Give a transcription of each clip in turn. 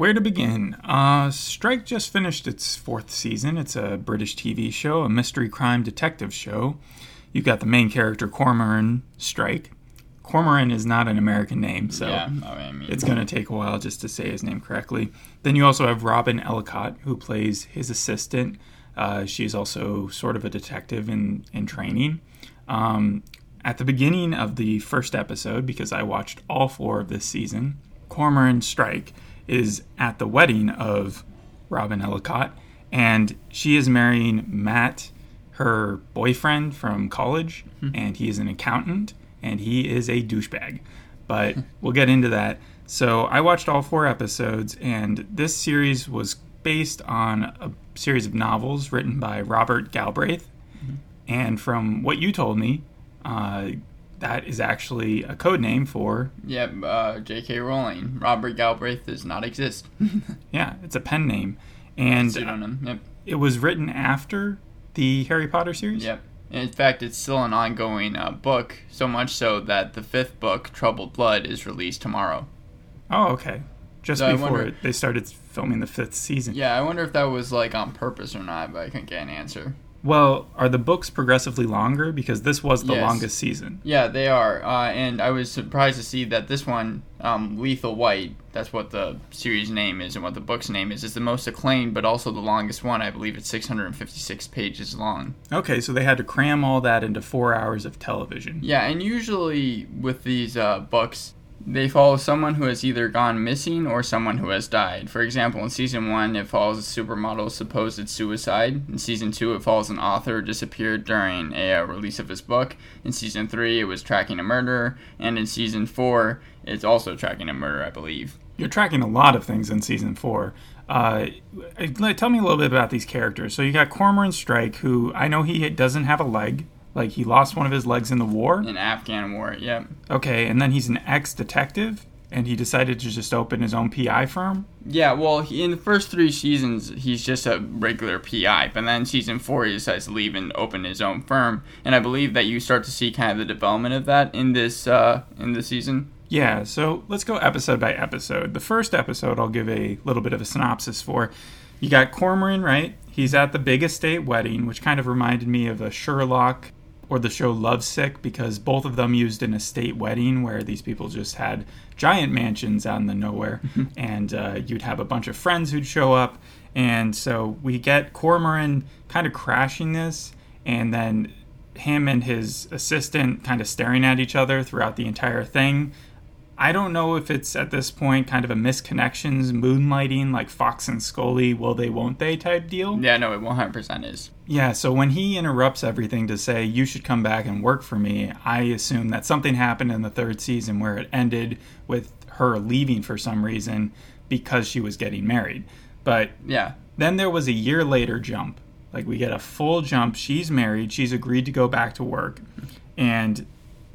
Where to begin? Uh, Strike just finished its fourth season. It's a British TV show, a mystery crime detective show. You've got the main character, Cormoran Strike. Cormoran is not an American name, so yeah, I mean, it's going to take a while just to say his name correctly. Then you also have Robin Ellacott, who plays his assistant. Uh, she's also sort of a detective in, in training. Um, at the beginning of the first episode, because I watched all four of this season, Cormoran Strike is at the wedding of Robin Ellacott, and she is marrying Matt, her boyfriend from college, Mm-hmm. and he is an accountant, and he is a douchebag. But we'll get into that. So I watched all four episodes, and this series was based on a series of novels written by Robert Galbraith. And from what you told me, uh, that is actually a code name for Yep, uh, J.K. Rowling. Robert Galbraith does not exist. yeah, it's a pen name, and Pseudonym. Yep. it was written after the Harry Potter series. Yep. In fact, it's still an ongoing uh, book, so much so that the fifth book, Troubled Blood, is released tomorrow. Oh, okay. Just So before wonder- they started filming the fifth season. Yeah, I wonder if that was like on purpose or not, but I couldn't get an answer. Well, are the books progressively longer because this was the Yes. longest season? Yeah, they are, uh, and I was surprised to see that this one, um, Lethal White, that's what the series name is and what the book's name is, is the most acclaimed, but also the longest one. I believe it's 656 pages long. Okay, so they had to cram all that into four hours of television. Yeah, and usually with these uh, books, they follow someone who has either gone missing or someone who has died. For example, in season one, it follows a supermodel's supposed suicide. In season two, it follows an author who disappeared during a uh, release of his book. In season three, it was tracking a murderer. And in season four, it's also tracking a murder, I believe. You're tracking a lot of things in season four. Uh, tell me a little bit about these characters. So you got Cormoran Strike, who I know he doesn't have a leg. Like he lost one of his legs in the war. In Afghan War, yep. Okay, and then he's an ex-detective, and he decided to just open his own PI firm. Yeah, well, he, in the first three seasons, he's just a regular PI, but then season four, he decides to leave and open his own firm, and I believe that you start to see kind of the development of that in this uh, in this season. Yeah, so let's go episode by episode. The first episode I'll give a little bit of a synopsis for. You got Cormoran, right? He's at the big estate wedding, which kind of reminded me of a Sherlock or the show Lovesick because both of them used an estate wedding where these people just had giant mansions out in the nowhere and uh, you'd have a bunch of friends who'd show up. And so we get Cormoran kind of crashing this and then him and his assistant kind of staring at each other throughout the entire thing. I don't know if it's at this point kind of a misconnections, moonlighting, like Fox and Scully, will they, won't they type deal. Yeah, no, it 100% is. Yeah, so when he interrupts everything to say, you should come back and work for me, I assume that something happened in the third season where it ended with her leaving for some reason because she was getting married. But Yeah, then there was a year later jump. Like we get a full jump. She's married. She's agreed to go back to work. And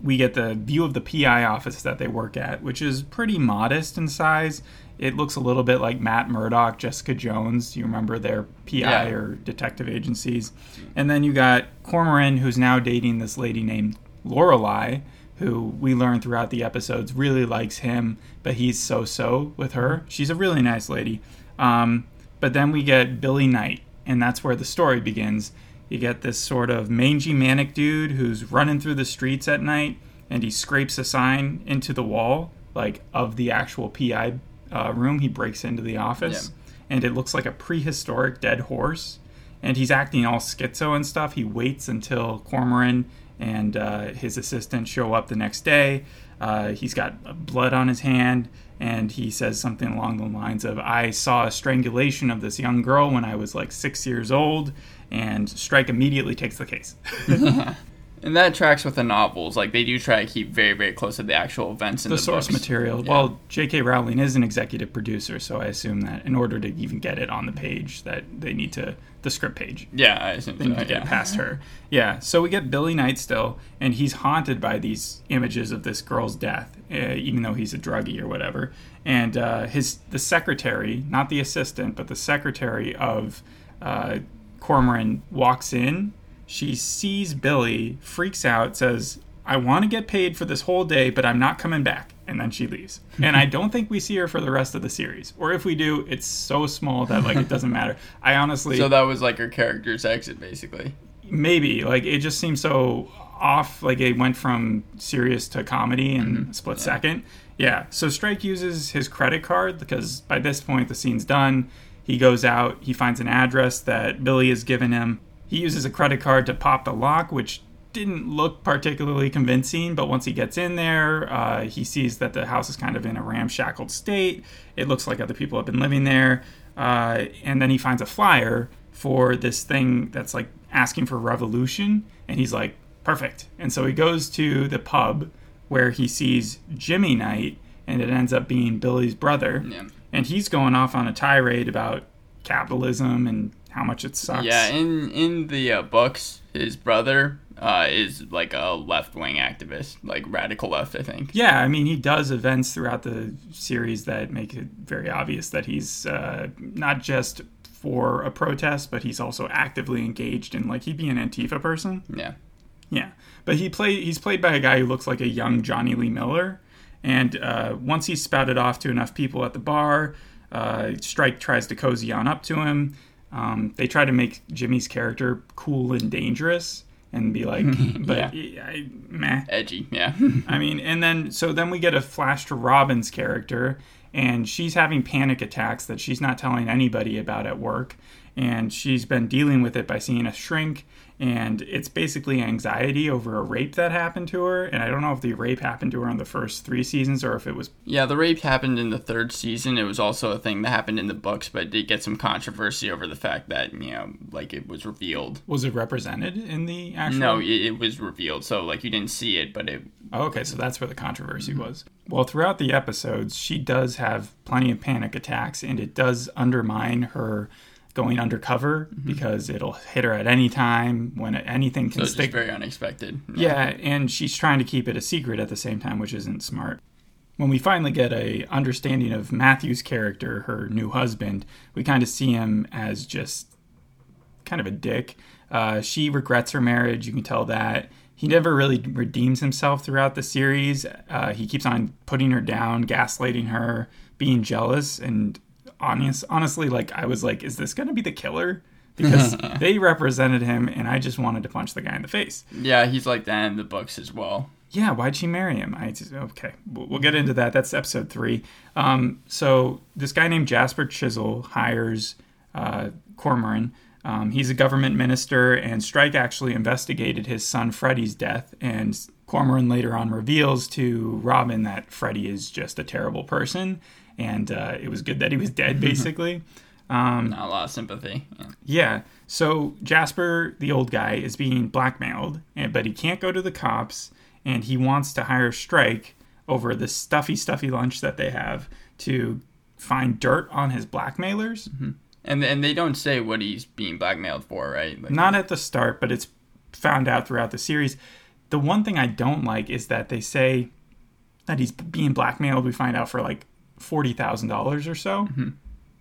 we get the view of the PI office that they work at, which is pretty modest in size. It looks a little bit like Matt Murdock, Jessica Jones. You remember their PI Yeah. or detective agencies. And then you got Cormoran, who's now dating this lady named Lorelei, who we learn throughout the episodes really likes him, but he's so so with her. She's a really nice lady. Um, but then we get Billy Knight, and that's where the story begins. You get this sort of mangy manic dude who's running through the streets at night, and he scrapes a sign into the wall, like of the actual PI uh, room. He breaks into the office, and it looks like a prehistoric dead horse. And he's acting all schizo and stuff. He waits until Cormoran and uh, his assistant show up the next day. Uh, he's got blood on his hand, and he says something along the lines of, I saw a strangulation of this young girl when I was like six years old, and Strike immediately takes the case. and that tracks with the novels. Like they do try to keep very, very close to the actual events in the the, source books. material. Yeah. Well, J.K. Rowling is an executive producer, so I assume that in order to even get it on the page, that they need to the script page. yeah, I assume They so, need to get yeah. it past her. Yeah, so we get Billy Knight still, and he's haunted by these images of this girl's death, uh, even though he's a druggie or whatever. And uh, his the secretary, not the assistant, but the secretary of uh, Cormoran walks in. She sees Billy, freaks out, says, "I want to get paid for this whole day, but I'm not coming back." and then she leaves. and I don't think we see her for the rest of the series. Or if we do, it's so small that like it doesn't matter. I honestly So that was like her character's exit, basically. maybe like it just seems so off like it went from serious to comedy in mm-hmm. a split second yeah so strike uses his credit card because by this point the scene's done he goes out he finds an address that billy has given him he uses a credit card to pop the lock which didn't look particularly convincing but once he gets in there uh, he sees that the house is kind of in a ramshackled state. It looks like other people have been living there. Uh, and then he finds a flyer for this thing that's like asking for revolution and he's like perfect. And so he goes to the pub where he sees jimmy knight and it ends up being billy's brother. Yeah. and he's going off on a tirade about capitalism and how much it sucks Yeah, in in the uh, books, his brother uh, is like a left wing activist, like radical left, I think. Yeah, I mean, he does events throughout the series that make it very obvious that he's uh, not just for a protest, but he's also actively engaged in, like, he'd be an Antifa person. Yeah. Yeah, but he play he's played by a guy who looks like a young Jonny Lee Miller, and uh, once he's spouted off to enough people at the bar, uh, Strike tries to cozy on up to him. Um, they try to make Jimmy's character cool and dangerous, and be like, but I, meh. Edgy. Yeah. I mean, and then so then we get a flash to Robin's character, and she's having panic attacks that she's not telling anybody about at work, and she's been dealing with it by seeing a shrink, and it's basically anxiety over a rape that happened to her, and I don't know if the rape happened to her in the first three seasons or if it was yeah, the rape happened in the third season. It was also a thing that happened in the books, but it did get some controversy over the fact that, you know, like it was revealed. was it represented in the actual No, it, it was revealed. So, like, you didn't see it, but it. Oh, okay, so that's where the controversy was. Well, throughout the episodes, she does have plenty of panic attacks, and it does undermine her going undercover because it'll hit her at any time when anything So can just stick. very unexpected. yeah, and she's trying to keep it a secret at the same time, which isn't smart. When we finally get a understanding of Matthew's character, her new husband, we kind of see him as just kind of a dick. Uh, she regrets her marriage. You can tell that. He never really redeems himself throughout the series. Uh, he keeps on putting her down, gaslighting her, being jealous, and honest, honestly, like I was like, is this gonna be the killer? Because they represented him, and I just wanted to punch the guy in the face. Yeah, he's like that in the books as well. Yeah, why'd she marry him? I just, okay, we'll, get into that. That's episode three. Um, so this guy named Jasper Chisel hires uh, Cormoran. Um, he's a government minister, and Strike actually investigated his son Freddie's death. And Cormoran later on reveals to Robin that Freddie is just a terrible person, and uh, it was good that he was dead, mm-hmm. basically. Um, Not a lot of sympathy. Yeah. Yeah. So Jasper, the old guy, is being blackmailed, and, but he can't go to the cops, and he wants to hire Strike over the stuffy, stuffy lunch that they have to find dirt on his blackmailers. Mm-hmm. And and they don't say what he's being blackmailed for, right? Like, Not at the start, but it's found out throughout the series. The one thing I don't like is that they say that he's being blackmailed. We find out for like forty thousand dollars or so. Mm-hmm.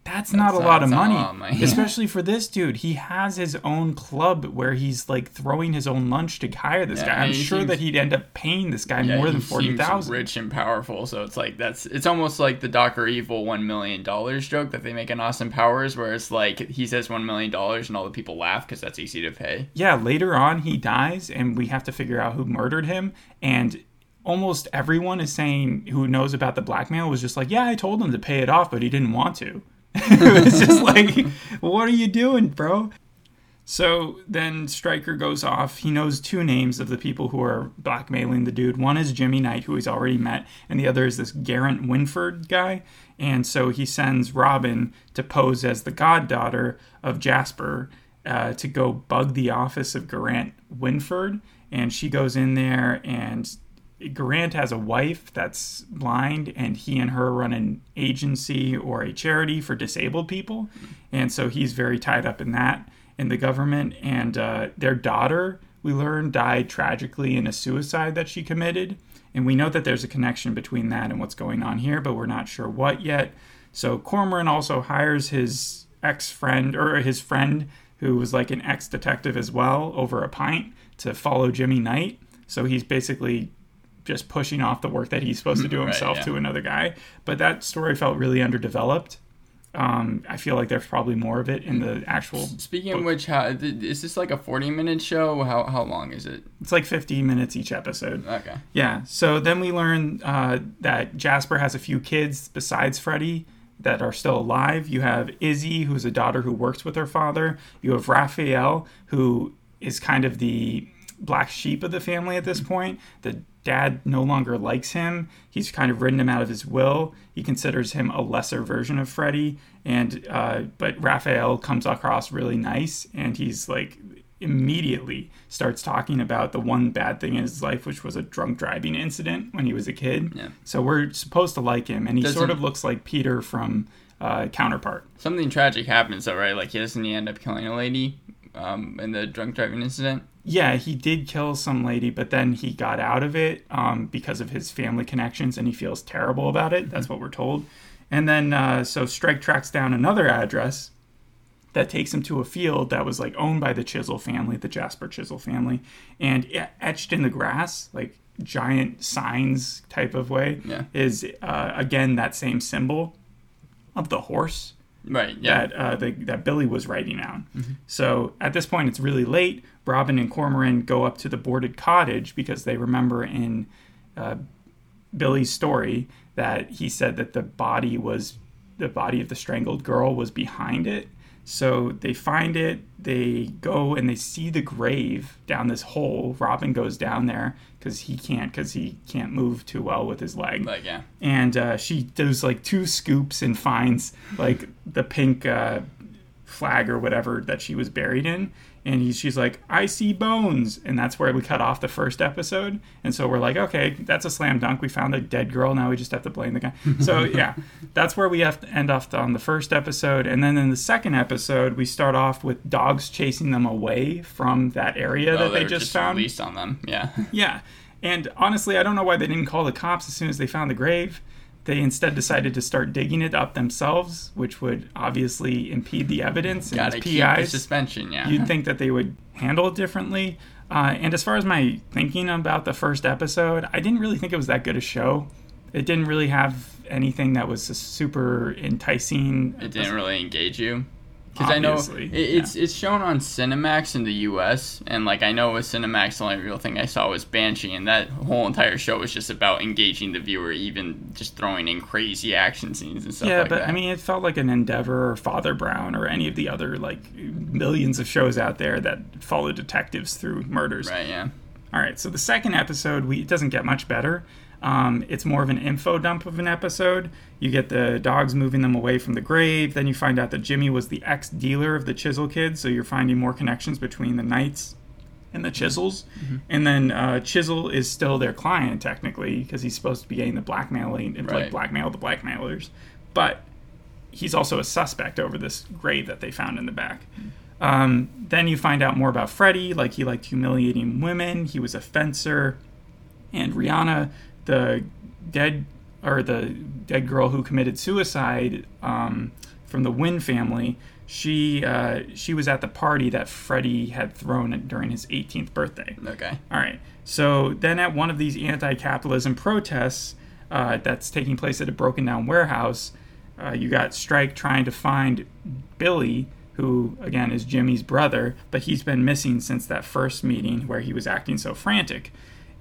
That's not a That's- lot of that's money, lot of money. especially for this dude. He has his own club where he's like throwing his own lunch to hire this Yeah, guy. I'm sure seems- that he'd end up paying this guy yeah, more than forty seems rich and powerful. So it's like that's it's almost like the Doctor Evil one million dollars joke that they make in Austin Powers, where it's like he says one million dollars and all the people laugh because that's easy to pay. yeah, later on he dies, and we have to figure out who murdered him. And almost everyone is saying who knows about the blackmail was just like, yeah, I told him to pay it off, but he didn't want to. it was just like, what are you doing, bro? So then Stryker goes off. He knows two names of the people who are blackmailing the dude. One is Jimmy Knight, who he's already met, and the other is this Garrett Winford guy. And so he sends Robin to pose as the goddaughter of Jasper uh, to go bug the office of Garant Winford. And she goes in there, and Garant has a wife that's blind, and he and her run an agency or a charity for disabled people. And so he's very tied up in that in the government. And uh, their daughter, we learn, died tragically in a suicide that she committed. And we know that there's a connection between that and what's going on here, but we're not sure what yet. So Cormoran also hires his ex friend, or his friend, who was like an ex detective as well, over a pint to follow Jimmy Knight. So he's basically just pushing off the work that he's supposed to do Right, himself yeah. to another guy. But that story felt really underdeveloped. Um, I feel like there's probably more of it in the actual. Speaking of which, how, is this like a 40 minute show? How, how long is it? It's like 50 minutes each episode. Okay. Yeah. So then we learn uh, that Jasper has a few kids besides Freddie that are still alive. You have Izzy, who's a daughter who works with her father. You have Raphael, who is kind of the black sheep of the family at this point. The dad no longer likes him. He's kind of written him out of his will. He considers him a lesser version of Freddie. And uh, but Raphael comes across really nice, and he's like immediately starts talking about the one bad thing in his life, which was a drunk driving incident when he was a kid. Yeah. So we're supposed to like him, and he Doesn't- sort of looks like Peter from uh, Counterpart. Something tragic happens though, right? Like, he doesn't he end up killing a lady um, in the drunk driving incident? Yeah, he did kill some lady, but then he got out of it um, because of his family connections, and he feels terrible about it. That's what we're told. And then, uh, so Strike tracks down another address that takes him to a field that was like owned by the Chisel family, the Jasper Chisel family, and etched in the grass, like giant signs type of way, Yeah. is uh, again that same symbol of the horse Right, yeah. that uh, the, that Billy was writing down. So at this point, it's really late. Robin and Cormoran go up to the boarded cottage because they remember in uh, Billy's story that he said that the body was the body of the strangled girl was behind it. So they find it. They go and they see the grave down this hole. Robin goes down there because he can't because he can't move too well with his leg Like, yeah. and uh, she does like two scoops and finds like the pink uh, flag or whatever that she was buried in and he, she's like i see bones and that's where we cut off the first episode and so we're like okay that's a slam dunk we found a dead girl now we just have to blame the guy so yeah that's where we have to end off on the first episode and then in the second episode we start off with dogs chasing them away from that area Oh, that they were just, found released on them. Yeah. yeah. And honestly, I don't know why they didn't call the cops as soon as they found the grave. They instead decided to start digging it up themselves, which would obviously impede the evidence. And Gotta keep the suspension, yeah. you'd think that they would handle it differently. Uh, and as far as my thinking about the first episode, I didn't really think it was that good a show. It didn't really have anything that was super enticing. it didn't really engage you because I know it, it's it's shown on Cinemax in the U.S. and like I know with Cinemax the only real thing I saw was Banshee and that whole entire show was just about engaging the viewer, even just throwing in crazy action scenes and stuff yeah, like but that. I mean, it felt like an Endeavor or Father Brown or any of the other like millions of shows out there that follow detectives through murders. right? Yeah. All right, so the second episode, we it doesn't get much better. Um, it's more of an info dump of an episode. You get the dogs moving them away from the grave. Then you find out that Jimmy was the ex dealer of the Chisel kids, so you're finding more connections between the Knights and the Chisels. And then uh, Chisel is still their client, technically, because he's supposed to be getting the blackmailing, like Right. blackmail the blackmailers. But he's also a suspect over this grave that they found in the back. Um, then you find out more about Freddie, like he liked humiliating women. He was a fencer, and Rihanna, the dead or the dead girl who committed suicide um, from the Wynn family. She uh, she was at the party that Freddie had thrown during his 18th birthday. Okay. All right. So then, at one of these anti-capitalism protests uh, that's taking place at a broken-down warehouse, uh, you got Strike trying to find Billy, who again is Jimmy's brother, but he's been missing since that first meeting where he was acting so frantic.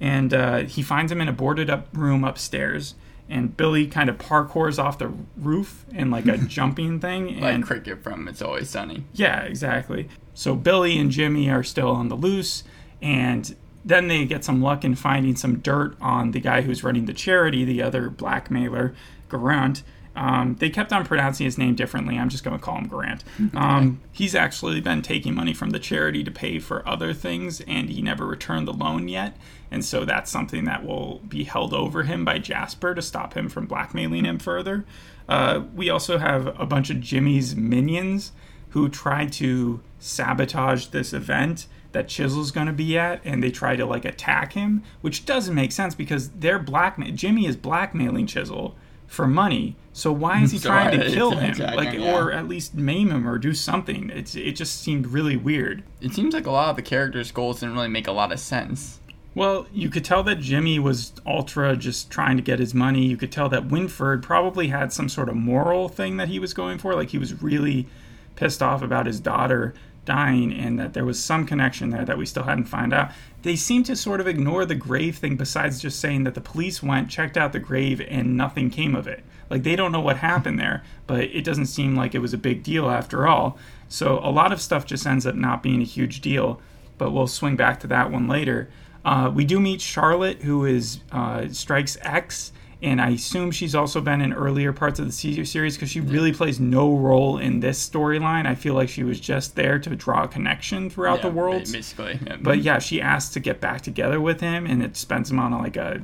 And uh, he finds him in a boarded-up room upstairs. And Billy kind of parkours off the roof in like a jumping thing, Like and Cricket from It's Always Sunny. yeah, exactly. So Billy and Jimmy are still on the loose, and then they get some luck in finding some dirt on the guy who's running the charity, the other blackmailer, Garant. Um, they kept on pronouncing his name differently. I'm just going to call him Grant. Um, he's actually been taking money from the charity to pay for other things, and he never returned the loan yet. And so that's something that will be held over him by Jasper to stop him from blackmailing him further. Uh, we also have a bunch of Jimmy's minions who tried to sabotage this event that Chisel's going to be at, and they try to like attack him, which doesn't make sense because they're blackmail. Jimmy is blackmailing Chisel for money. So why is he So trying to kill him, attacking like. Yeah. or at least maim him or do something? It's it just seemed really weird. It seems like a lot of the characters' goals didn't really make a lot of sense. Well, you could tell that Jimmy was ultra just trying to get his money. You could tell that Winford probably had some sort of moral thing that he was going for. Like he was really pissed off about his daughter dying and that there was some connection there that we still hadn't found out. They seem to sort of ignore the grave thing besides just saying that the police went, checked out the grave, and nothing came of it. Like they don't know what happened there, but it doesn't seem like it was a big deal after all. So a lot of stuff just ends up not being a huge deal, but we'll swing back to that one later. Uh, we do meet Charlotte, who is uh, Strike's ex, and I assume she's also been in earlier parts of the series because she really plays no role in this storyline. I feel like she was just there to draw a connection throughout Yeah, the world. basically. Yeah. But yeah, she asks to get back together with him, and it spends him on like a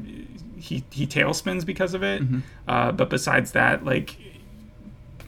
he he tailspins because of it. Uh, but besides that, like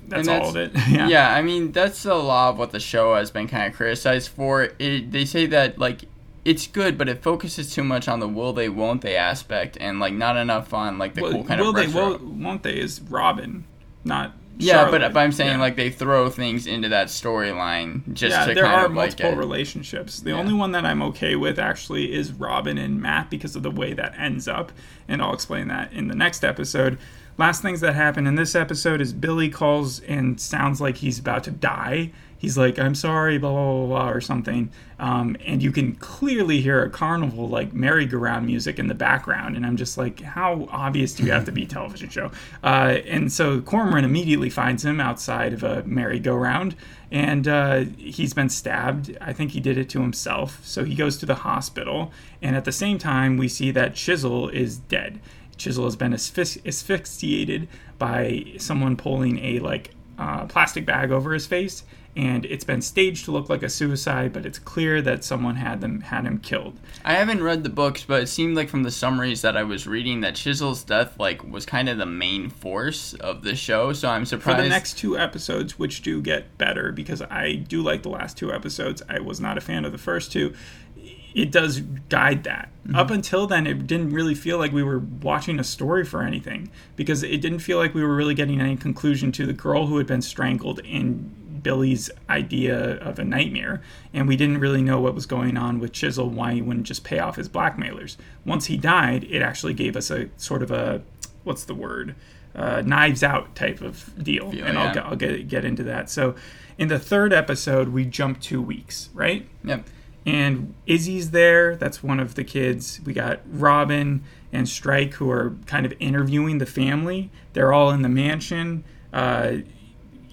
that's, And all of it. yeah. yeah. I mean that's a lot of what the show has been kind of criticized for. It, they say that like it's good, but it focuses too much on the will they won't they aspect, and like not enough on like the Well, cool kind will of will they? Will, won't they? Is Robin, not yeah, Charlotte. but, but I'm saying Yeah. like they throw things into that storyline just yeah, to there kind are of like multiple relationships. The Yeah. only one that I'm okay with actually is Robin and Matt because of the way that ends up, and I'll explain that in the next episode. Last things that happen in this episode is Billy calls and sounds like he's about to die. He's like, "I'm sorry," blah blah blah, blah or something, um, and you can clearly hear a carnival like merry-go-round music in the background. And I'm just like, "How obvious do you have to be, television show?" Uh, and so Cormoran immediately finds him outside of a merry-go-round, and uh, he's been stabbed. I think he did it to himself. So he goes to the hospital, and at the same time, we see that Chisel is dead. Chisel has been asphyx- asphyxiated by someone pulling a like uh, plastic bag over his face, and it's been staged to look like a suicide. But it's clear that someone had them had him killed. I haven't read the books, but it seemed like from the summaries that I was reading that Chisel's death like was kind of the main force of the show. So I'm surprised. For the next two episodes, which do get better because I do like the last two episodes. I was not a fan of the first two. It does guide that. Mm-hmm. Up until then, it didn't really feel like we were watching a story for anything because it didn't feel like we were really getting any conclusion to the girl who had been strangled in Billy's idea of a nightmare, and we didn't really know what was going on with Chisel, why he wouldn't just pay off his blackmailers. Once he died, it actually gave us a sort of a what's the word? Uh, knives out type of deal, Feel, and I'll, yeah. I'll get get into that. So, in the third episode, we jump two weeks, right? Yep. and Izzy's there. That's one of the kids. We got Robin and Strike who are kind of interviewing the family. They're all in the mansion. Uh,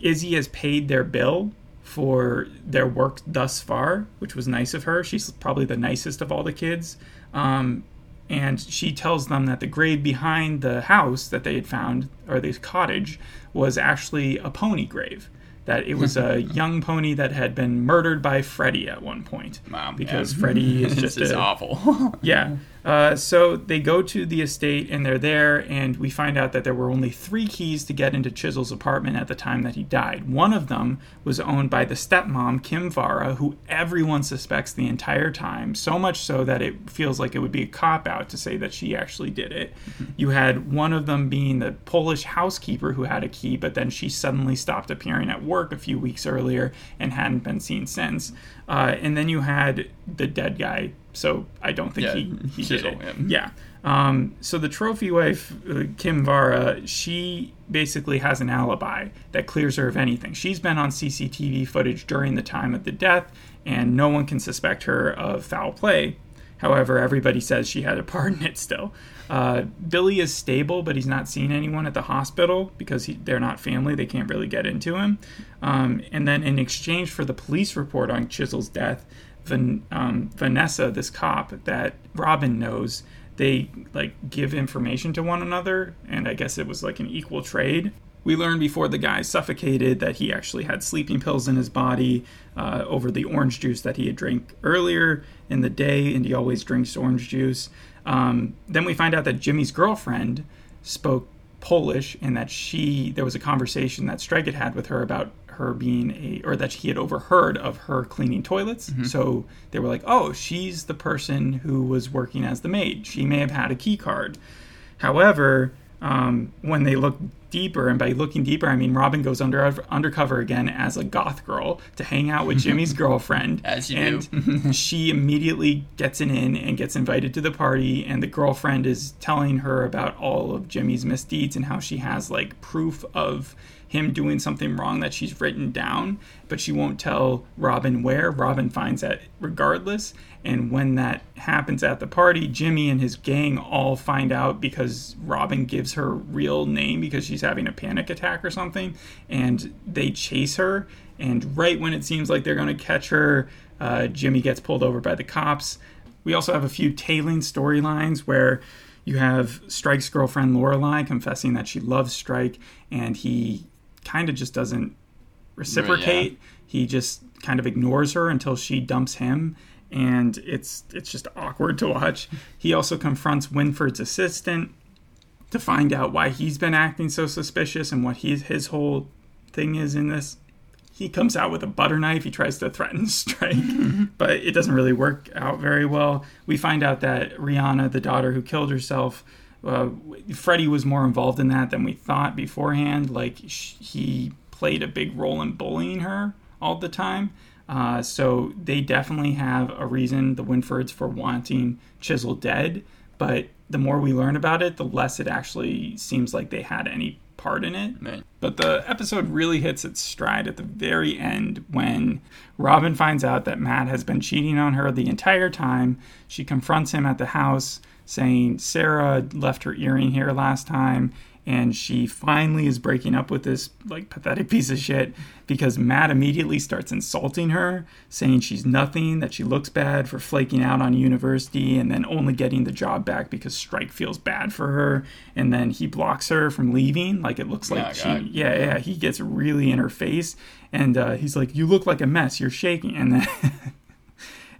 Izzy has paid their bill for their work thus far, which was nice of her. She's probably the nicest of all the kids. Um, and she tells them that the grave behind the house that they had found, or this cottage, was actually a pony grave. That it was a young pony that had been murdered by Freddie at one point. Wow, Because yeah. Freddie is This just is a, awful. yeah. Uh, so they go to the estate and they're there, and we find out that there were only three keys to get into Chisel's apartment at the time that he died. One of them was owned by the stepmom, Kinvara, who everyone suspects the entire time, so much so that it feels like it would be a cop out to say that she actually did it. You had one of them being the Polish housekeeper who had a key, but then she suddenly stopped appearing at work a few weeks earlier and hadn't been seen since. Uh, and then you had the dead guy. So I don't think Yeah, he, he did it. yeah. Yeah. Um, so the trophy wife, uh, Kinvara, she basically has an alibi that clears her of anything. She's been on CCTV footage during the time of the death, and no one can suspect her of foul play. However, everybody says she had a part in it still. Uh, Billy is stable, but he's not seeing anyone at the hospital because he, they're not family. They can't really get into him. Um, and then, in exchange for the police report on Chisel's death, Van, um, Vanessa, this cop that Robin knows, they like give information to one another, and I guess it was like an equal trade. We learned before the guy suffocated that he actually had sleeping pills in his body uh, over the orange juice that he had drank earlier in the day, and he always drinks orange juice. Um, then we find out that Jimmy's girlfriend spoke Polish, and that she there was a conversation that Strike had had with her about her being a or that he had overheard of her cleaning toilets. So they were like, "Oh, she's the person who was working as the maid. She may have had a key card." However, um, when they look deeper, and by looking deeper, I mean Robin goes under undercover again as a goth girl to hang out with Jimmy's girlfriend. As you and do. she immediately gets an in and gets invited to the party, and the girlfriend is telling her about all of Jimmy's misdeeds and how she has like proof of him doing something wrong that she's written down, but she won't tell Robin where. Robin finds that regardless. And when that happens at the party, Jimmy and his gang all find out because Robin gives her real name because she's having a panic attack or something. And they chase her. And right when it seems like they're going to catch her, uh, Jimmy gets pulled over by the cops. We also have a few tailing storylines where you have Strike's girlfriend Lorelei confessing that she loves Strike, and he kind of just doesn't reciprocate. Right, He just kind of ignores her until she dumps him, and it's it's just awkward to watch. He also confronts Winford's assistant to find out why he's been acting so suspicious and what he's, his whole thing is in this. He comes out with a butter knife. He tries to threaten Strike, but it doesn't really work out very well. We find out that Rihanna, the daughter who killed herself, uh, Freddie was more involved in that than we thought beforehand. Like sh- he played a big role in bullying her all the time. Uh, so they definitely have a reason, the Winfords, for wanting Chisel dead. But the more we learn about it, the less it actually seems like they had any part in it. Right. But the episode really hits its stride at the very end when Robin finds out that Matt has been cheating on her the entire time. She confronts him at the house, saying Sarah left her earring here last time, and she finally is breaking up with this like pathetic piece of shit because Matt immediately starts insulting her, saying she's nothing, that she looks bad for flaking out on university and then only getting the job back because Strike feels bad for her, and then he blocks her from leaving. Like it looks like she, God. yeah, yeah, he gets really in her face, and uh, he's like, "You look like a mess. You're shaking," and then.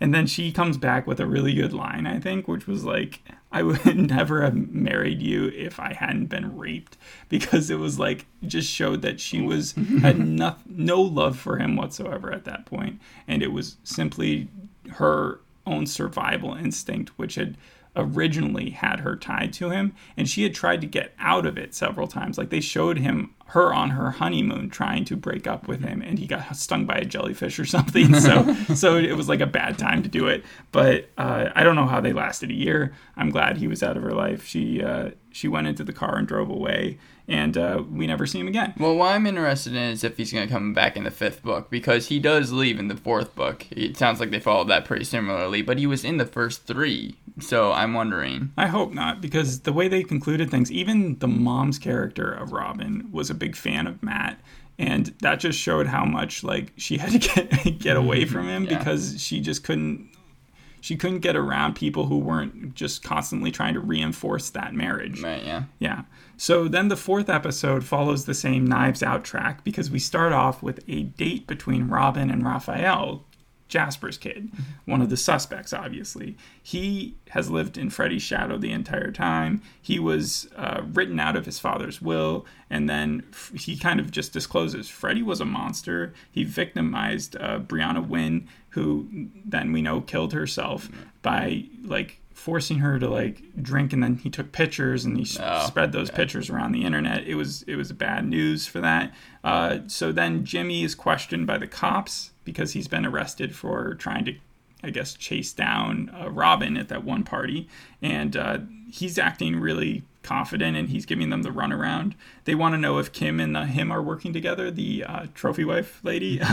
And then she comes back with a really good line, I think, which was like, I would never have married you if I hadn't been raped. Because it was like, just showed that she was, had no, no love for him whatsoever at that. And it was simply her own survival instinct, which had originally had her tied to him. And she had tried to get out of it several times. Like they showed him her on her honeymoon trying to break up with him and he got stung by a jellyfish or something so so it was like a bad time to do it but uh, i don't know how they lasted a year i'm glad he was out of her life she uh, she went into the car and drove away and uh, we never see him again Well, what I'm interested in is if he's going to come back in the fifth book because he does leave in the fourth book. It sounds like they followed that pretty similarly, but he was in the first three. So I'm wondering. I hope not, because the way they concluded things, even the mom's character of Robin was a big fan of Matt, and that just showed how much like she had to get get away from him Yeah. because she just couldn't she couldn't get around people who weren't just constantly trying to reinforce that marriage. Right, yeah. Yeah. So then the fourth episode follows the same Knives Out track because we start off with a date between Robin and Raphael, Jasper's kid, one of the suspects, obviously. He has lived in Freddie's shadow the entire time. He was uh, written out of his father's will, and then f- he kind of just discloses Freddie was a monster. He victimized uh, Brianna Wynn, who then we know killed herself by like forcing her to like drink and then he took pictures and he Oh, spread those pictures around the internet. It was it was bad news for that. Uh, so then jimmy is questioned by the cops because he's been arrested for trying to i guess chase down uh, robin at that one party. And uh, he's acting really confident and he's giving them the runaround. They want to know if kim and uh, him are working together the uh, trophy wife lady.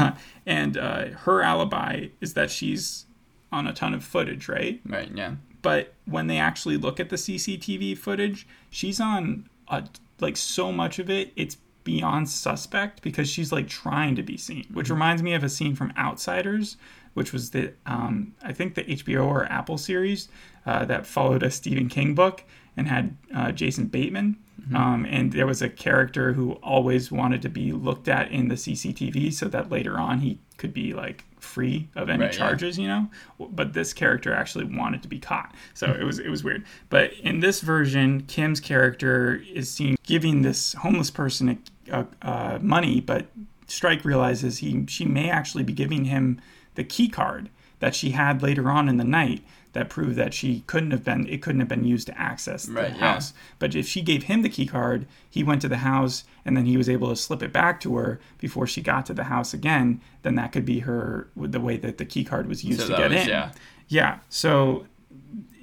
And uh, her alibi is that she's on a ton of footage right? Right, yeah. but when they actually look at the CCTV footage, she's on a, like so much of it, it's beyond suspect because she's like trying to be seen, which reminds me of a scene from Outsiders, which was the um, I think the HBO or Apple series uh, that followed a Stephen King book and had uh, Jason Bateman. Um, and there was a character who always wanted to be looked at in the CCTV so that later on he could be like free of any Right, yeah. charges, you know. But this character actually wanted to be caught, so it was it was weird. But in this version, Kim's character is seen giving this homeless person a, a, uh, money, but Strike realizes he she may actually be giving him the key card that she had later on in the night that proved that she couldn't have been it couldn't have been used to access the Right, yeah. house. But if she gave him the key card, he went to the house and then he was able to slip it back to her before she got to the house again, then that could be her With the way that the key card was used So to get was- in. yeah. Yeah. So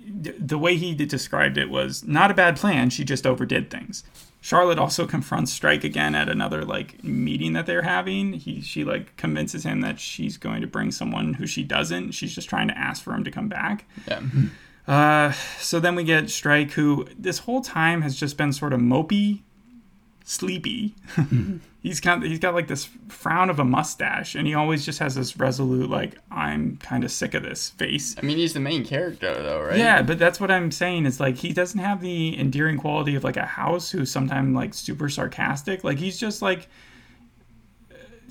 the way he described it was not a bad plan. She just overdid things. Charlotte also confronts Strike again at another like meeting that they're having. He she like convinces him that she's going to bring someone who she doesn't. She's just trying to ask for him to come back. Yeah. Uh, so then we get Strike, who this whole time has just been sort of mopey, sleepy. Mm-hmm. he's kind of, he's got like this frown of a mustache, and he always just has this resolute like I'm kind of sick of this face. I mean, he's the main character, though, right? Yeah, but that's what I'm saying. Is like he doesn't have the endearing quality of like a house who's sometimes like super sarcastic. Like he's just like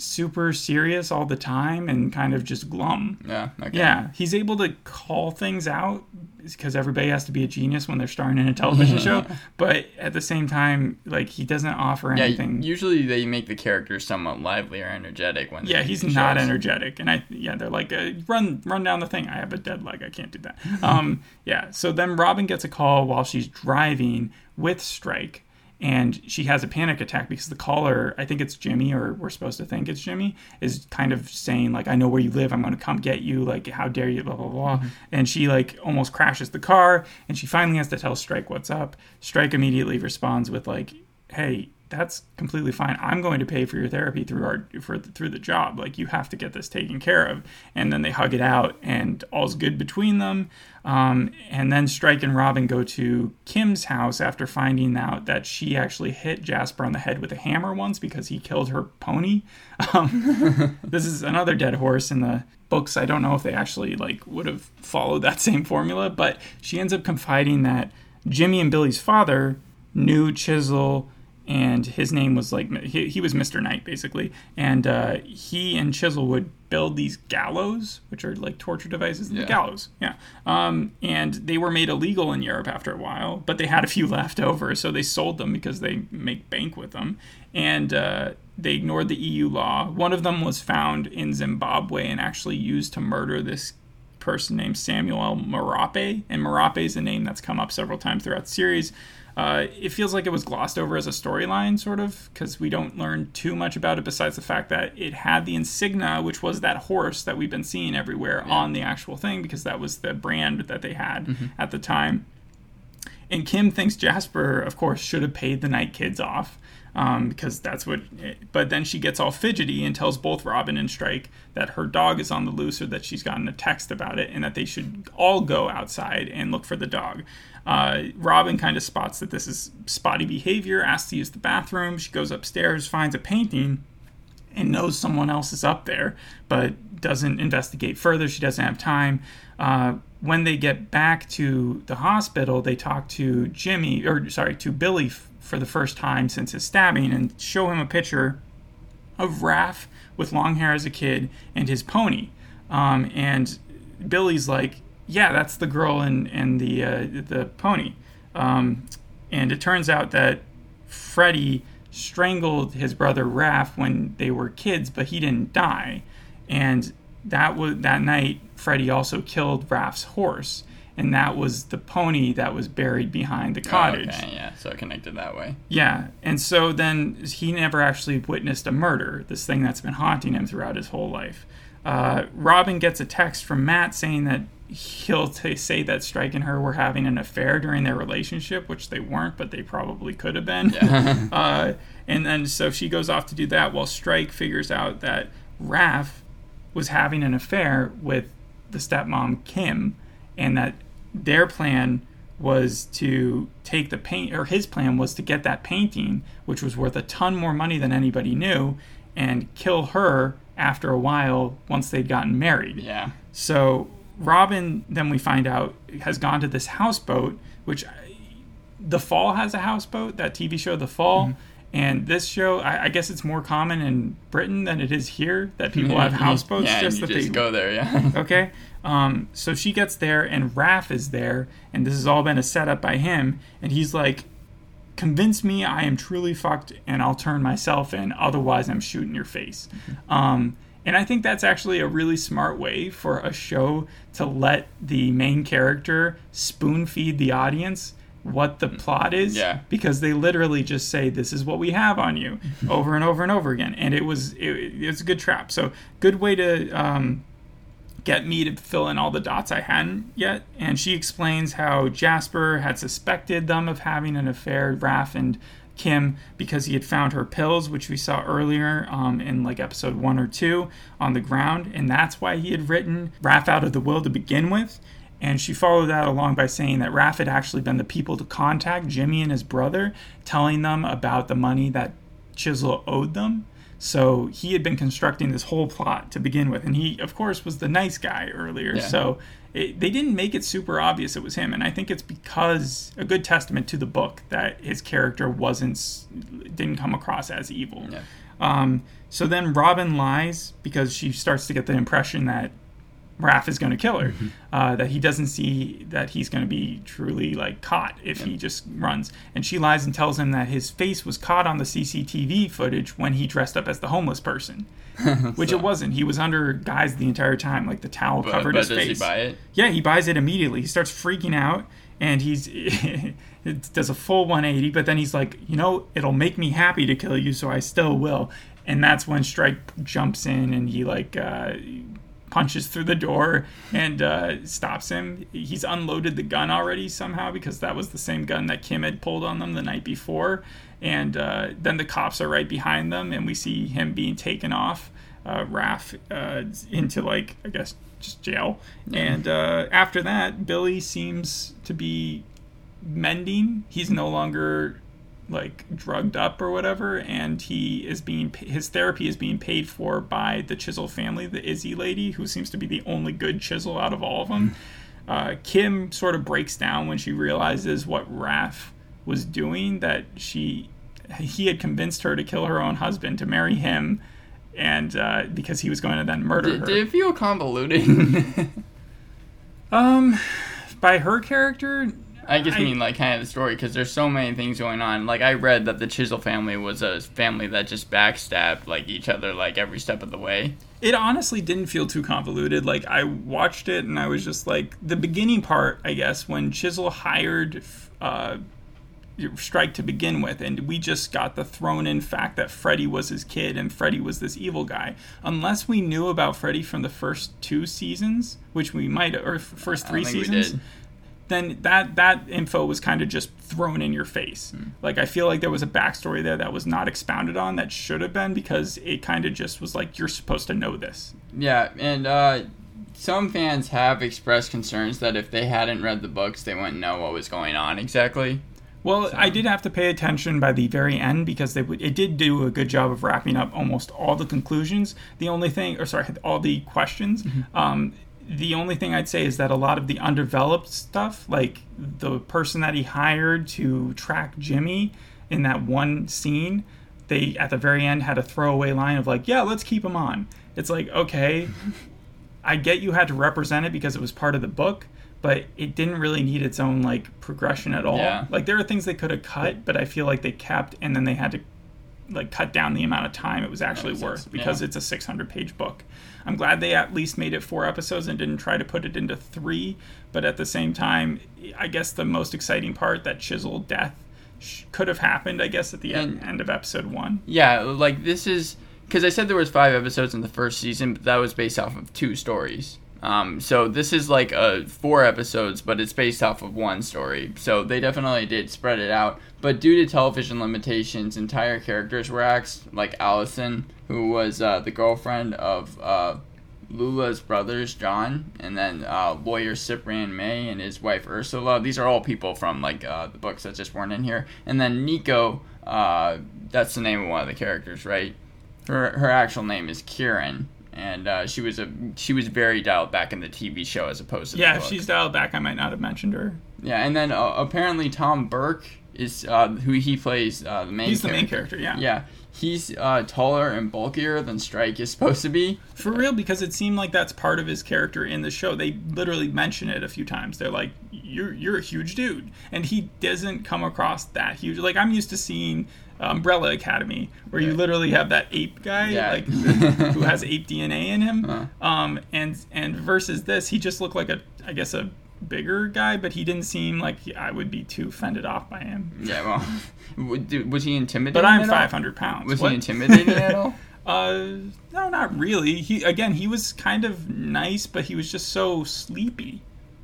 super serious all the time and kind of just glum. Yeah. Okay. Yeah, he's able to call things out because everybody has to be a genius when they're starring in a television show. But at the same time, like he doesn't offer Yeah. anything. Usually they make the characters somewhat lively or energetic when. yeah, he's not shows. energetic, and I yeah they're like uh, run run down the thing. I have a dead leg. I can't do that. um, yeah. So then Robin gets a call while she's driving with Strike. And she has a panic attack because the caller, I think it's Jimmy, or we're supposed to think it's Jimmy, is kind of saying like, "I know where you live. I'm going to come get you. Like, how dare you?" Blah blah blah. Mm-hmm. And she like almost crashes the car, and she finally has to tell Strike what's up. Strike immediately responds with like, "Hey, that's completely fine. I'm going to pay for your therapy through our for through the job. Like you have to get this taken care of." And then they hug it out, and all's good between them. Um, and then Strike and Robin go to Kim's house after finding out that she actually hit Jasper on the head with a hammer once because he killed her pony. Um, this is another dead horse in the books. I don't know if they actually like would have followed that same formula, but she ends up confiding that Jimmy and Billy's father knew Chisel and his name was like he, he was Mr. Knight basically, and uh, he and Chisel would build these gallows, which are like torture devices. The Yeah. gallows, yeah. Um, and they were made illegal in Europe after a while, but they had a few left over, so they sold them because they make bank with them, and uh, they ignored the EU law. One of them was found in Zimbabwe and actually used to murder this person named Samuel Marape, and Marape is a name that's come up several times throughout the series. Uh, it feels like it was glossed over as a storyline, sort of, because we don't learn too much about it besides the fact that it had the insignia, which was that horse that we've been seeing everywhere on the actual thing, because that was the brand that they had at the time. And Kim thinks Jasper, of course, should have paid the night kids off um, because that's what. But then she gets all fidgety and tells both Robin and Strike that her dog is on the loose or that she's gotten a text about it and that they should all go outside and look for the dog. Uh, Robin kind of spots that this is spotty behavior, asks to use the bathroom. She goes upstairs, finds a painting, and knows someone else is up there, but doesn't investigate further. She doesn't have time. Uh, when they get back to the hospital, they talk to Jimmy, or sorry, to Billy f- for the first time since his stabbing, and show him a picture of Raph with long hair as a kid and his pony. Um, and Billy's like, "Yeah, that's the girl and and the uh, the pony." Um, and it turns out that Freddie strangled his brother Raph when they were kids, but he didn't die. And that was that night. Freddie also killed Raph's horse, and that was the pony that was buried behind the cottage. Oh, okay, yeah, so connected that way. Yeah, and so then he never actually witnessed a murder, this thing that's been haunting him throughout his whole life. Uh, Robin gets a text from Matt saying that he'll t- say that Strike and her were having an affair during their relationship, which they weren't, but they probably could have been. Yeah. uh, and then so she goes off to do that while Strike figures out that Raph was having an affair with the stepmom Kim, and that their plan was to take the paint, or his plan was to get that painting, which was worth a ton more money than anybody knew, and kill her after a while once they'd gotten married. yeah. So Robin, then we find out, has gone to this houseboat, which The Fall has a houseboat, that TV show, The Fall. Mm-hmm. And this show, I, I guess it's more common in Britain than it is here that people have houseboats. Yeah, just you just they go there, yeah. okay um, so she gets there and Raph is there and this has all been a setup by him and he's like convince me i am truly fucked and i'll turn myself in otherwise i'm shooting your face um, And I think that's actually a really smart way for a show to let the main character spoon feed the audience what the plot is Yeah. because they literally just say this is what we have on you over and over and over again and it was it, it was a good trap so good way to um, get me to fill in all the dots I hadn't yet. And she explains how Jasper had suspected them of having an affair, Raph and Kim, because he had found her pills, which we saw earlier um, in like episode one or two, on the ground. And that's why he had written Raph out of the will to begin with. And she followed that along by saying that Raph had actually been the people to contact Jimmy and his brother, telling them about the money that Chiswell owed them. So he had been constructing this whole plot to begin with, and he, of course, was the nice guy earlier. Yeah. So it, they didn't make it super obvious it was him, and I think it's because a good testament to the book that his character wasn't didn't come across as evil. Yeah. Um, so then Robin lies because she starts to get the impression that Raph is going to kill her. Uh, that he doesn't see that he's going to be truly like caught if he just runs. And she lies and tells him that his face was caught on the CCTV footage when he dressed up as the homeless person, which it wasn't. He was under guise the entire time, like the towel But, covered but his does face. he buy it? Yeah, he buys it immediately. He starts freaking out and he's it does a full 180, but then he's like, you know, it'll make me happy to kill you, so I still will. And that's when Strike jumps in and he like uh, punches through the door and uh, stops him. He's unloaded the gun already somehow because that was the same gun that Kim had pulled on them the night before. And uh, then the cops are right behind them, and we see him being taken off, uh, Raph, uh, into like I guess just jail. And uh, after that, Billy seems to be mending. He's no longer like drugged up or whatever, and he is being his therapy is being paid for by the Chiswell family, the Izzy lady, who seems to be the only good Chiswell out of all of them. Uh, Kim sort of breaks down when she realizes what Raph was doing. That she he had convinced her to kill her own husband to marry him, and uh, because he was going to then murder Did, her. did it feel convoluted? Um, by her character, I just I- mean like kind of the story because there's so many things going on. Like I read that the Chiswell family was a family that just backstabbed like each other like every step of the way. it honestly didn't feel too convoluted. Like I watched it and I was just like the beginning part, I guess, when Chiswell hired uh, Strike to begin with, and we just got the thrown in fact that Freddie was his kid and Freddie was this evil guy. Unless we knew about Freddie from the first two seasons, which we might, or first three don't think we seasons. Then that that info was kind of just thrown in your face. Hmm. Like I feel like there was a backstory there that was not expounded on that should have been because it kind of just was like you're supposed to know this. Yeah, and uh, some fans have expressed concerns that if they hadn't read the books, they wouldn't know what was going on exactly. Well, I did have to pay attention by the very end because they would, it did do a good job of wrapping up almost all the conclusions. The only thing, or sorry, all the questions. Um, the only thing I'd say is that a lot of the undeveloped stuff, like the person that he hired to track Jimmy in that one scene, they at the very end had a throwaway line of like, "Yeah, let's keep him on." It's like, okay, I get you had to represent it because it was part of the book, but it didn't really need its own like progression at all. Yeah. Like there are things they could have cut, but I feel like they kept and then they had to like cut down the amount of time it was actually worth sense. because Yeah. it's a 600 page book. I'm glad they at least made it four episodes and didn't try to put it into three, but at the same time, I guess the most exciting part that Chiswell death sh- could have happened, I guess, at the end, And- end of episode one. Yeah, like this is because I said there was five episodes in the first season, but that was based off of two stories. Um, so this is like uh, four episodes, but it's based off of one story. So they definitely did spread it out. But due to television limitations, entire characters were axed, like Allison, who was uh, the girlfriend of uh, Lula's brothers, John, and then uh, lawyer Cyprian May and his wife Ursula. These are all people from like uh, the books that just weren't in here. And then Nico, uh, that's the name of one of the characters, right? Her her actual name is Kieran, and uh, she was a she was very dialed back in the TV show as opposed to Yeah, if she's dialed back, I might not have mentioned her. yeah. And then uh, apparently Tom Burke is uh, who he plays uh, the main. He's the main character. character, yeah. Yeah, he's uh, taller and bulkier than Strike is supposed to be. For real, because it seemed like that's part of his character in the show. They literally mention it a few times. They're like, "You're you're a huge dude," and he doesn't come across that huge. Like I'm used to seeing Umbrella Academy, where you literally have that ape guy, Yeah. like who has ape DNA in him, Uh. um, and and versus this, he just looked like a, I guess a bigger guy, but he didn't seem like I would be too fended off by him. Yeah, well, was he intimidating? But I'm at all? 500 pounds. Was What? he intimidating at all? Uh, no, not really. He again, he was kind of nice, but he was just so sleepy.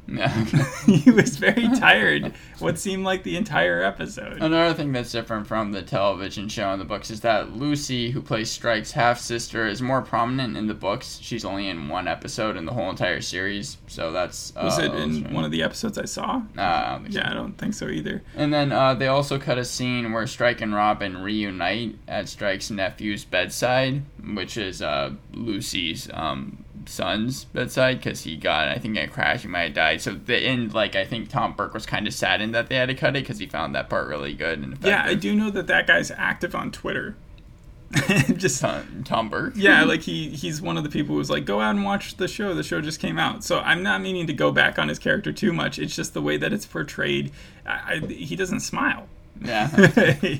Yeah. he was very tired. What seemed like the entire episode. Another thing that's different from the television show and the books is that Lucy, who plays Strike's half sister, is more prominent in the books. She's only in one episode in the whole entire series, so that's. Uh, Was it in right. one of the episodes I saw? Uh, I don't so. Yeah, I don't think so either. And then uh, they also cut a scene where Strike and Robin reunite at Strike's nephew's bedside, which is uh, Lucy's um, son's bedside because he got, I think, in a crash. He might have died. So the end, like I think Tom Burke was kind of saddened that they had to cut it because he found that part really good and effective. Yeah, I do know that that guy's active on Twitter. just Tom, Tom Burke. yeah, like he he's one of the people who's like, go out and watch the show. The show just came out. So I'm not meaning to go back on his character too much. It's just the way that it's portrayed. I, I, he doesn't smile. yeah.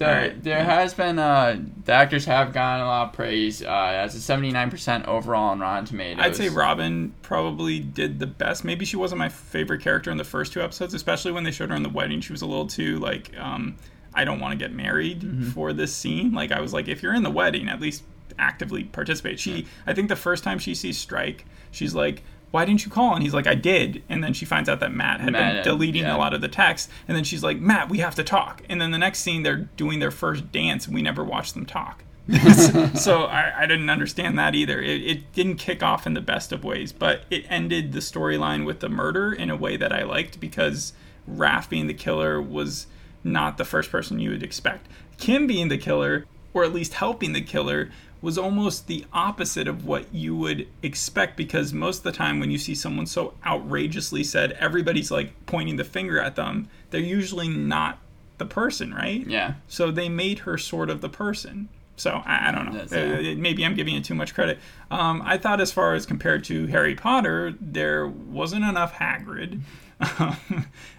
There, There, there has been uh, the actors have gotten a lot of praise. Uh, as a seventy nine percent overall on Rotten Tomatoes. I'd say Robin probably did the best. Maybe she wasn't my favorite character in the first two episodes, especially when they showed her in the wedding. She was a little too like, um, I don't want to get married Mm-hmm. for this scene. Like I was like, if you're in the wedding, at least actively participate. She, I think the first time she sees Strike, she's like. Why didn't you call? And he's like, I did. And then she finds out that Matt had Matt been deleting yeah. a lot of the text. And then she's like, Matt, we have to talk. And then the next scene, they're doing their first dance, and we never watched them talk. so I, I didn't understand that either. It, it didn't kick off in the best of ways, but it ended the storyline with the murder in a way that I liked because Raph being the killer was not the first person you would expect. Kim being the killer, or at least helping the killer, was almost the opposite of what you would expect because most of the time when you see someone so outrageously said, everybody's like pointing the finger at them, they're usually not the person, right? Yeah. So they made her sort of the person. So I, I don't know. Uh, maybe I'm giving it too much credit. Um, I thought, as far as compared to Harry Potter, there wasn't enough Hagrid.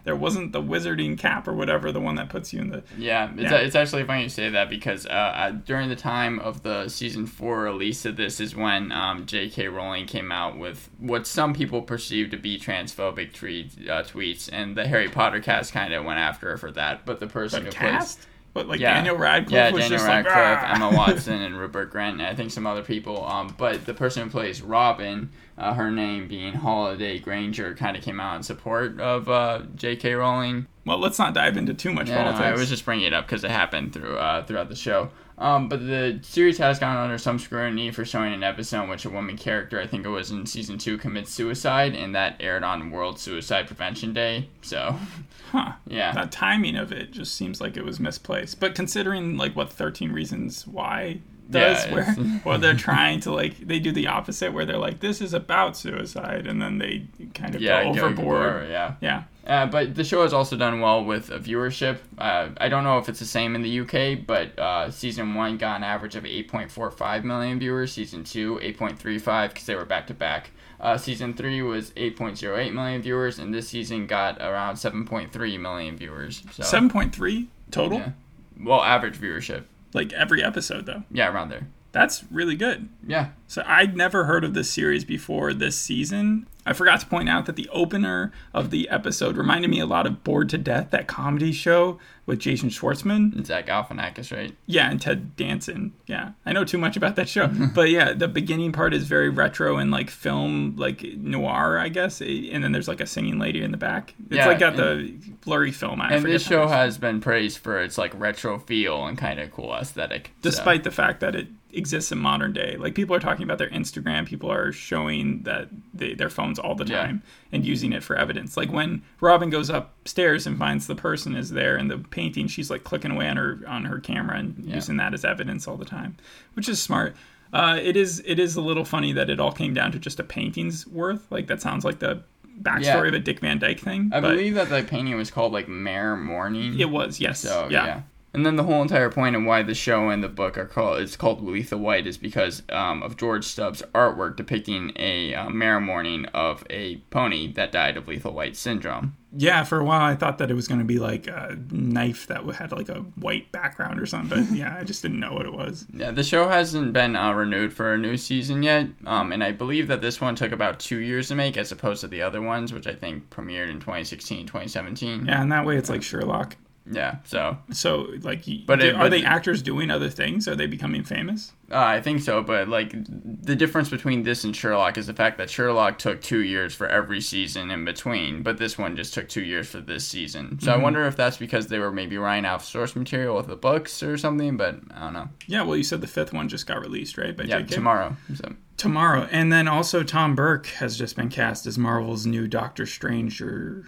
There wasn't the wizarding cap or whatever, the one that puts you in the. Yeah, it's, Yeah. it's actually funny you say that because uh, uh, during the time of the season four release of this is when um, J.K. Rowling came out with what some people perceive to be transphobic tweet, uh, tweets, and the Harry Potter cast kind of went after her for that. But the person The who plays cast? But like Yeah. Daniel Radcliffe yeah, was Daniel just Radcliffe, like, "Ah!" Emma Watson, and Rupert Grant, and I think some other people. Um, but the person who plays Robin, uh, her name being Holliday Grainger, kind of came out in support of uh, J.K. Rowling. Well, let's not dive into too much Yeah, no, politics. I was just bringing it up because it happened through uh, throughout the show. Um, but the series has gone under some scrutiny for showing an episode in which a woman character, I think it was in season two, commits suicide, and that aired on World Suicide Prevention Day. So, huh. yeah, That timing of it just seems like it was misplaced. But considering like what 13 Reasons Why does, Yeah, where well they're trying to like they do the opposite where they're like this is about suicide and then they kind of yeah, go go- overboard. yeah. Yeah. Uh, but the show has also done well with viewership. Uh, I don't know if it's the same in the UK, but uh, season one got an average of 8.45 million viewers. Season two, 8.35 because they were back to back. Uh, Season three was 8.08 million viewers, and this season got around 7.3 million viewers. So, 7.3 total? Yeah. Well, average viewership. Like every episode though. Yeah, around there. That's really good. Yeah. So I'd never heard of this series before this season. I forgot to point out that the opener of the episode reminded me a lot of Bored to Death, that comedy show with Jason Schwartzman. It's Zach Galifianakis, right? Yeah, and Ted Danson. Yeah, I know too much about that show, but yeah, the beginning part is very retro and like film, like noir, I guess. Eh, And then there's like a singing lady in the back. It's Yeah, like got the blurry film. I And this show has been praised for its like retro feel and kind of cool aesthetic. so- despite the fact that it exists in modern day. Like people are talking about their Instagram, people are showing that they, their phones all the Yeah. time and using it for evidence. Like when Robin goes upstairs and finds the person is there in the painting, she's like clicking away on her on her camera and Yeah. using that as evidence all the time, which is smart. Uh, it is it is a little funny that it all came down to just a painting's worth. Like that sounds like the backstory Yeah. of a Dick Van Dyke thing. I believe that the painting was called like Mare Morning. it was yes, So yeah. And then the whole entire point of why the show and the book are called it's called Lethal White is because um, of George Stubbs' artwork depicting a uh, marrow mourning of a pony that died of lethal white syndrome. Yeah, for a while I thought that it was going to be like a knife that had like a white background or something. But yeah, I just didn't know what it was. Yeah, the show hasn't been uh, renewed for a new season yet, um, and I believe that this one took about two years to make, as opposed to the other ones, which I think premiered in 2016, 2017. Yeah, and that way it's like Sherlock. Yeah, so So like, But do- it- are but- they actors doing other things? Are they becoming famous? uh, I think so. But like the difference between this and Sherlock is the fact that Sherlock took two years for every season in between, but this one just took two years for this season. So I wonder if that's because they were maybe running out of source material with the books or something. But I don't know. Yeah, well, you said the fifth one just got released, right? By Yeah, JK? tomorrow. So tomorrow. And then also Tom Burke has just been cast as Marvel's new Doctor Strange or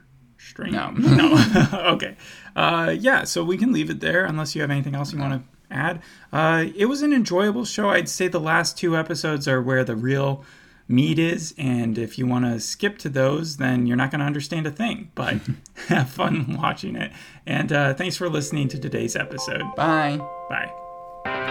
Strange. No. no. okay. Uh, yeah, so we can leave it there unless you have anything else you want to add. Uh, it was an enjoyable show. I'd say the last two episodes are where the real meat is, and if you want to skip to those, then you're not going to understand a thing. But have fun watching it. And uh, thanks for listening to today's episode. bye. Bye.